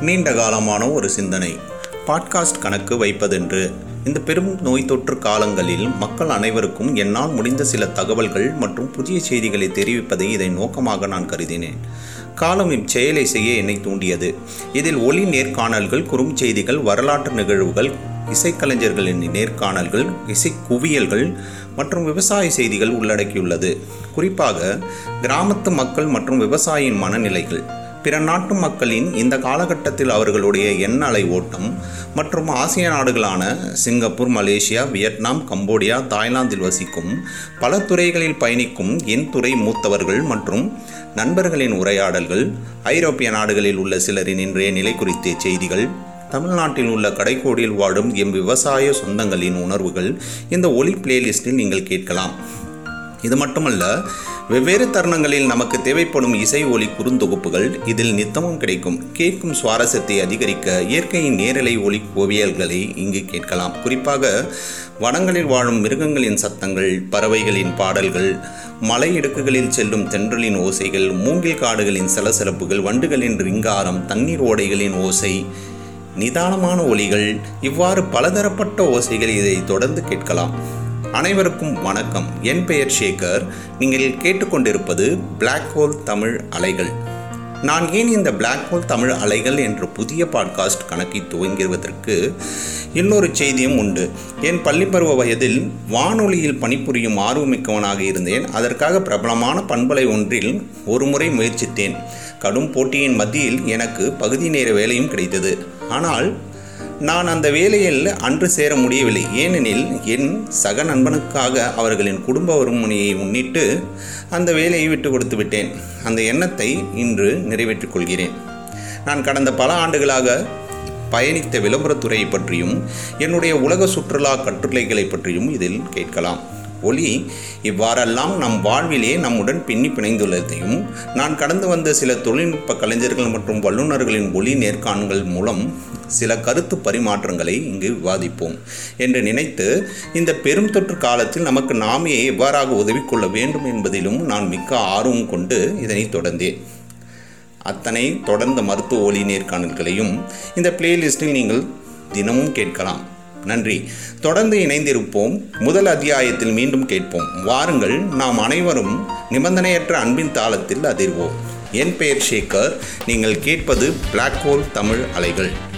நீண்ட காலமான ஒரு சிந்தனை. பாட்காஸ்ட் கணக்கு வைப்பதென்று. இந்த பெரும் நோய் தொற்று காலங்களில் மக்கள் அனைவருக்கும் என்னால் முடிந்த சில தகவல்கள் மற்றும் புதிய செய்திகளை தெரிவிப்பதை இதை நோக்கமாக நான் கருதினேன். காலம் இச்செயலை செய்ய என்னை தூண்டியது. இதில் ஒளி நேர்காணல்கள் குறுஞ்செய்திகள் வரலாற்று நிகழ்வுகள் இசைக்கலைஞர்களின் நேர்காணல்கள் இசை குவியல்கள் மற்றும் விவசாய செய்திகள் உள்ளடக்கியுள்ளது. குறிப்பாக கிராமத்து மக்கள் மற்றும் விவசாயியின் மனநிலைகள். பிற நாட்டு மக்களின் இந்த காலகட்டத்தில் அவர்களுடைய எண்ண அலை ஓட்டம் மற்றும் ஆசிய நாடுகளான சிங்கப்பூர் மலேசியா வியட்நாம் கம்போடியா தாய்லாந்தில் வசிக்கும் பல துறைகளில் பயணிக்கும் என் துறை மூத்தவர்கள் மற்றும் நண்பர்களின் உரையாடல்கள் ஐரோப்பிய நாடுகளில் உள்ள சிலரின் இன்றைய நிலை குறித்த செய்திகள் தமிழ்நாட்டில் உள்ள கடைக்கோடியில் வாழும் எம் விவசாய சொந்தங்களின் உணர்வுகள் இந்த ஒலி பிளேலிஸ்டில் நீங்கள் கேட்கலாம். இது மட்டுமல்ல வெவ்வேறு தருணங்களில் நமக்கு தேவைப்படும் இசை ஒலி குறுந்தொகுப்புகள் இதில் நித்தமும் கிடைக்கும். கேட்கும் சுவாரஸ்யத்தை அதிகரிக்க இயற்கையின் நேரலை ஒலி ஓவியல்களை இங்கு கேட்கலாம். குறிப்பாக வனங்களில் வாழும் மிருகங்களின் சத்தங்கள் பறவைகளின் பாடல்கள் மலை இடுக்குகளில் செல்லும் தென்றலின் ஓசைகள் மூங்கில் காடுகளின் சலசலப்புகள் வண்டுகளின் ரிங்காரம் தண்ணீர் ஓடைகளின் ஓசை நிதானமான ஒலிகள் இவ்வாறு பலதரப்பட்ட ஓசைகள் இதை தொடர்ந்து கேட்கலாம். அனைவருக்கும் வணக்கம். என் பெயர் சேகர். நீங்கள் கேட்டுக்கொண்டிருப்பது பிளாக் ஹோல் தமிழ் அலைகள். நான் ஏன் இந்த பிளாக் ஹோல் தமிழ் அலைகள் என்ற புதிய பாட்காஸ்ட் கணக்கை துவங்கிடுவதற்கு இன்னொரு செய்தியும் உண்டு. என் பள்ளிப்பருவ வயதில் வானொலியில் பணிபுரியும் ஆர்வமிக்கவனாக இருந்தேன். அதற்காக பிரபலமான பண்பலை ஒன்றில் ஒரு முறை முயற்சித்தேன். கடும் போட்டியின் மத்தியில் எனக்கு பகுதி நேர வேலையும் கிடைத்தது. ஆனால் நான் அந்த வேலையில் அன்று சேர முடியவில்லை. ஏனெனில் என் சக நண்பனுக்காக அவர்களின் குடும்ப வருமுனையை முன்னிட்டு அந்த வேலையை விட்டு கொடுத்து விட்டேன். அந்த எண்ணத்தை இன்று நிறைவேற்றிக் கொள்கிறேன். நான் கடந்த பல ஆண்டுகளாக பயணித்த விளம்பரத்துறையை பற்றியும் என்னுடைய உலக சுற்றுலா கட்டுரைகளை பற்றியும் இதில் கேட்கலாம். ஒளி இவ்வாறெல்லாம் நம் வாழ்விலே நம்முடன் பின்னி பிணைந்துள்ளதையும் நான் கடந்து வந்த சில தொழில்நுட்ப கலைஞர்கள் மற்றும் வல்லுநர்களின் ஒளி நேர்காணல்கள் மூலம் சில கருத்து பரிமாற்றங்களை இங்கு விவாதிப்போம் என்று நினைத்து இந்த பெரும் தொற்று காலத்தில் நமக்கு நாமே எவ்வாறாக உதவிக்கொள்ள வேண்டும் என்பதிலும் நான் மிக்க ஆர்வம் கொண்டு இதனை தொடர்ந்தேன். அத்தனை தொடர்ந்த மருத்துவ ஒளி நேர்காணல்களையும் இந்த பிளேலிஸ்டில் நீங்கள் தினமும் கேட்கலாம். நன்றி. தொடர்ந்து இணைந்திருப்போம். முதல் அத்தியாயத்தில் மீண்டும் கேட்போம். வாருங்கள் நாம் அனைவரும் நிபந்தனையற்ற அன்பின் தாளத்தில் அதிர்வோம். என் பெயர் சேகர். நீங்கள் கேட்பது பிளாக் ஹோல் தமிழ் அலைகள்.